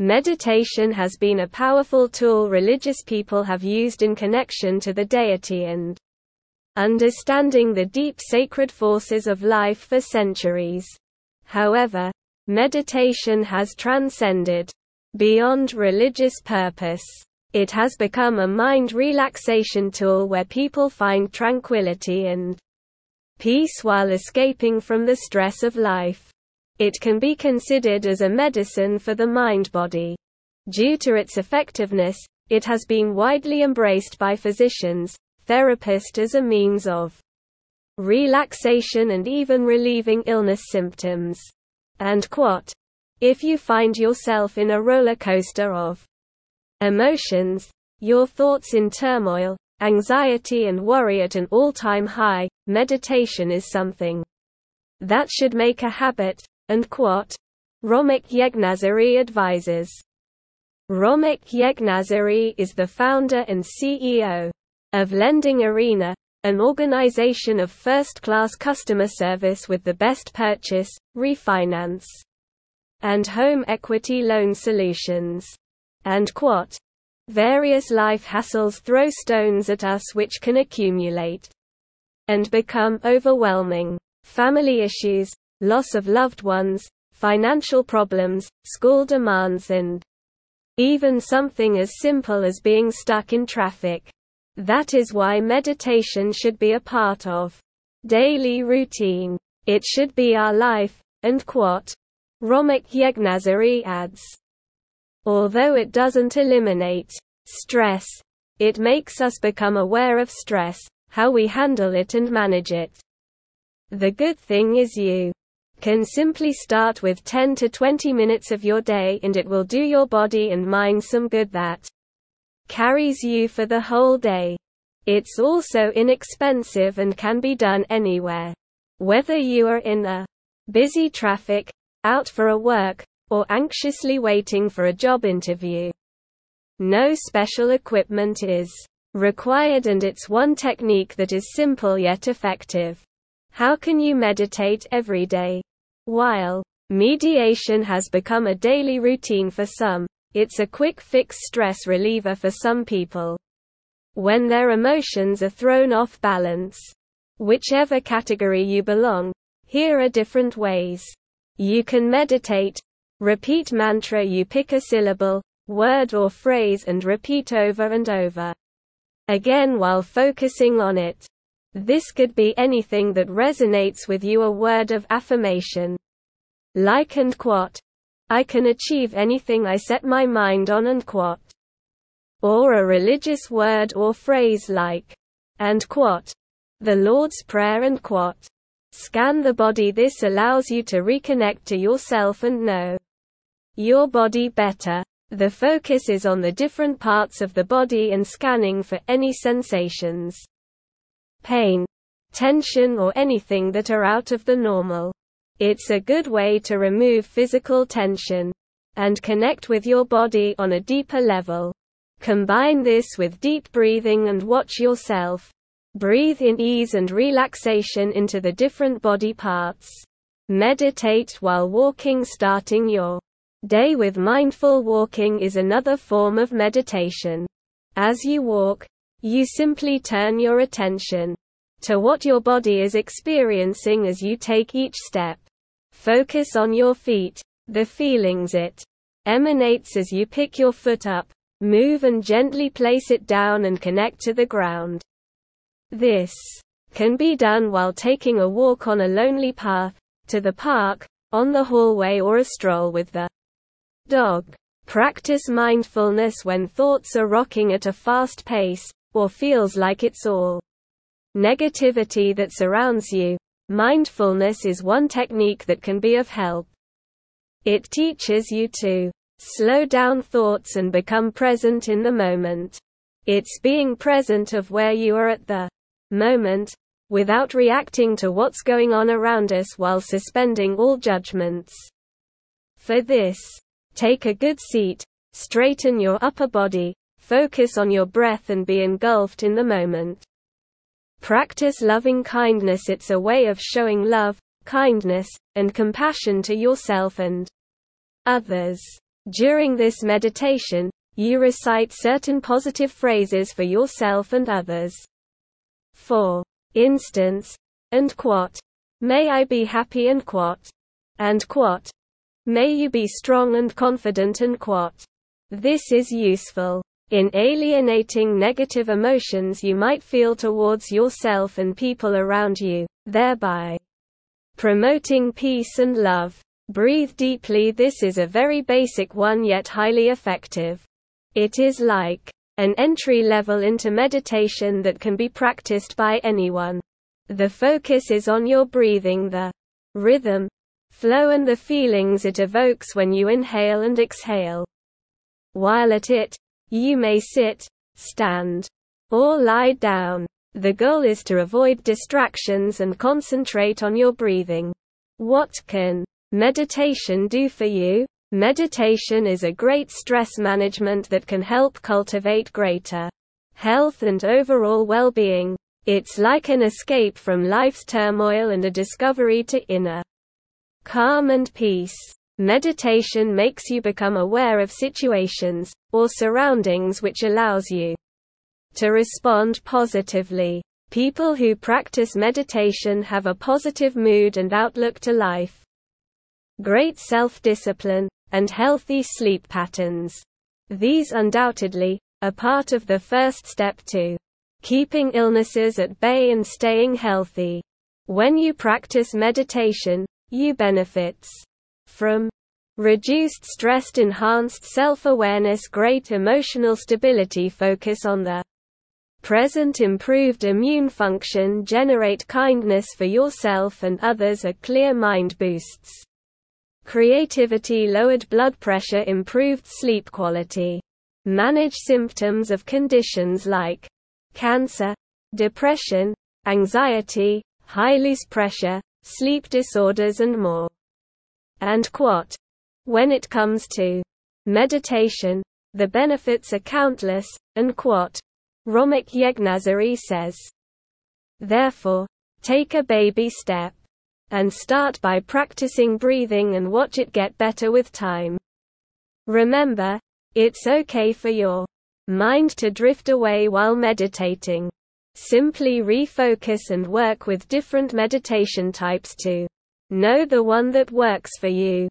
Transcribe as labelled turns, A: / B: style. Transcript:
A: Meditation has been a powerful tool religious people have used in connection to the deity and understanding the deep sacred forces of life for centuries. However, meditation has transcended beyond religious purpose. It has become a mind relaxation tool where people find tranquility and peace while escaping from the stress of life. It can be considered as a medicine for the mind-body. Due to its effectiveness, it has been widely embraced by physicians, therapists as a means of relaxation and even relieving illness symptoms. And quote, if you find yourself in a roller coaster of emotions, your thoughts in turmoil, anxiety and worry at an all-time high, meditation is something that should make a habit, and quote, Romik Yeghnazary advises. Romik Yeghnazary is the founder and CEO of Lending Arena, an organization of first-class customer service with the best purchase, refinance, and home equity loan solutions. And quote, Various life hassles throw stones at us which can accumulate and become overwhelming. Family issues, loss of loved ones, financial problems, school demands and even something as simple as being stuck in traffic. That is why meditation should be a part of daily routine. It should be our life, and quote. Romik Yeghnazary adds. Although it doesn't eliminate stress, it makes us become aware of stress, how we handle it and manage it. The good thing is you can simply start with 10 to 20 minutes of your day and it will do your body and mind some good that carries you for the whole day. It's also inexpensive and can be done anywhere. Whether you are in a busy traffic, out for a work, or anxiously waiting for a job interview. No special equipment is required and it's one technique that is simple yet effective. How can you meditate every day? While mediation has become a daily routine for some, it's a quick fix stress reliever for some people. When their emotions are thrown off balance, whichever category you belong, here are different ways. You can meditate, repeat mantra you pick a syllable, word or phrase and repeat over and over again while focusing on it. This could be anything that resonates with you a word of affirmation. Like and quote. I can achieve anything I set my mind on and quote. Or a religious word or phrase like and quote. The Lord's Prayer and quote. Scan the body This allows you to reconnect to yourself and know your body better. The focus is on the different parts of the body and scanning for any sensations, pain, tension or anything that are out of the normal. It's a good way to remove physical tension and connect with your body on a deeper level. Combine this with deep breathing and watch yourself Breathe in ease and relaxation into the different body parts. Meditate while walking starting your day with mindful walking is another form of meditation. As you walk, you simply turn your attention to what your body is experiencing as you take each step. Focus on your feet, the feelings it emanates as you pick your foot up, move and gently place it down and connect to the ground. This can be done while taking a walk on a lonely path, to the park, on the hallway or a stroll with the dog. Practice mindfulness when thoughts are rocking at a fast pace, or feels like it's all negativity that surrounds you. Mindfulness is one technique that can be of help. It teaches you to slow down thoughts and become present in the moment. It's being present of where you are at the moment, without reacting to what's going on around us while suspending all judgments. For this, take a good seat, straighten your upper body, focus on your breath and be engulfed in the moment. Practice loving kindness. It's a way of showing love, kindness, and compassion to yourself and others. During this meditation, you recite certain positive phrases for yourself and others. For instance, and may I be happy and and may you be strong and confident and. This is useful in alienating negative emotions you might feel towards yourself and people around you, thereby promoting peace and love. Breathe deeply This is a very basic one yet highly effective. It is like an entry level into meditation that can be practiced by anyone. The focus is on your breathing the rhythm, flow and the feelings it evokes when you inhale and exhale. While at it, you may sit, stand, or lie down. The goal is to avoid distractions and concentrate on your breathing. What can meditation do for you? Meditation is a great stress management that can help cultivate greater health and overall well-being. It's like an escape from life's turmoil and a discovery to inner calm and peace. Meditation makes you become aware of situations, or surroundings which allows you to respond positively. People who practice meditation have a positive mood and outlook to life, great self-discipline, and healthy sleep patterns. These undoubtedly are part of the first step to keeping illnesses at bay and staying healthy. When you practice meditation, you benefits from reduced stress enhanced self-awareness great emotional stability focus on the present improved immune function generate kindness for yourself and others a clear mind boosts creativity lowered blood pressure improved sleep quality manage symptoms of conditions like cancer depression anxiety high loose pressure sleep disorders and more and quat. When it comes to meditation, the benefits are countless, and quat. Romik Yeghnazary says. Therefore, take a baby step. And start by practicing breathing and watch it get better with time. Remember, it's okay for your mind to drift away while meditating. Simply refocus and work with different meditation types to know the one that works for you.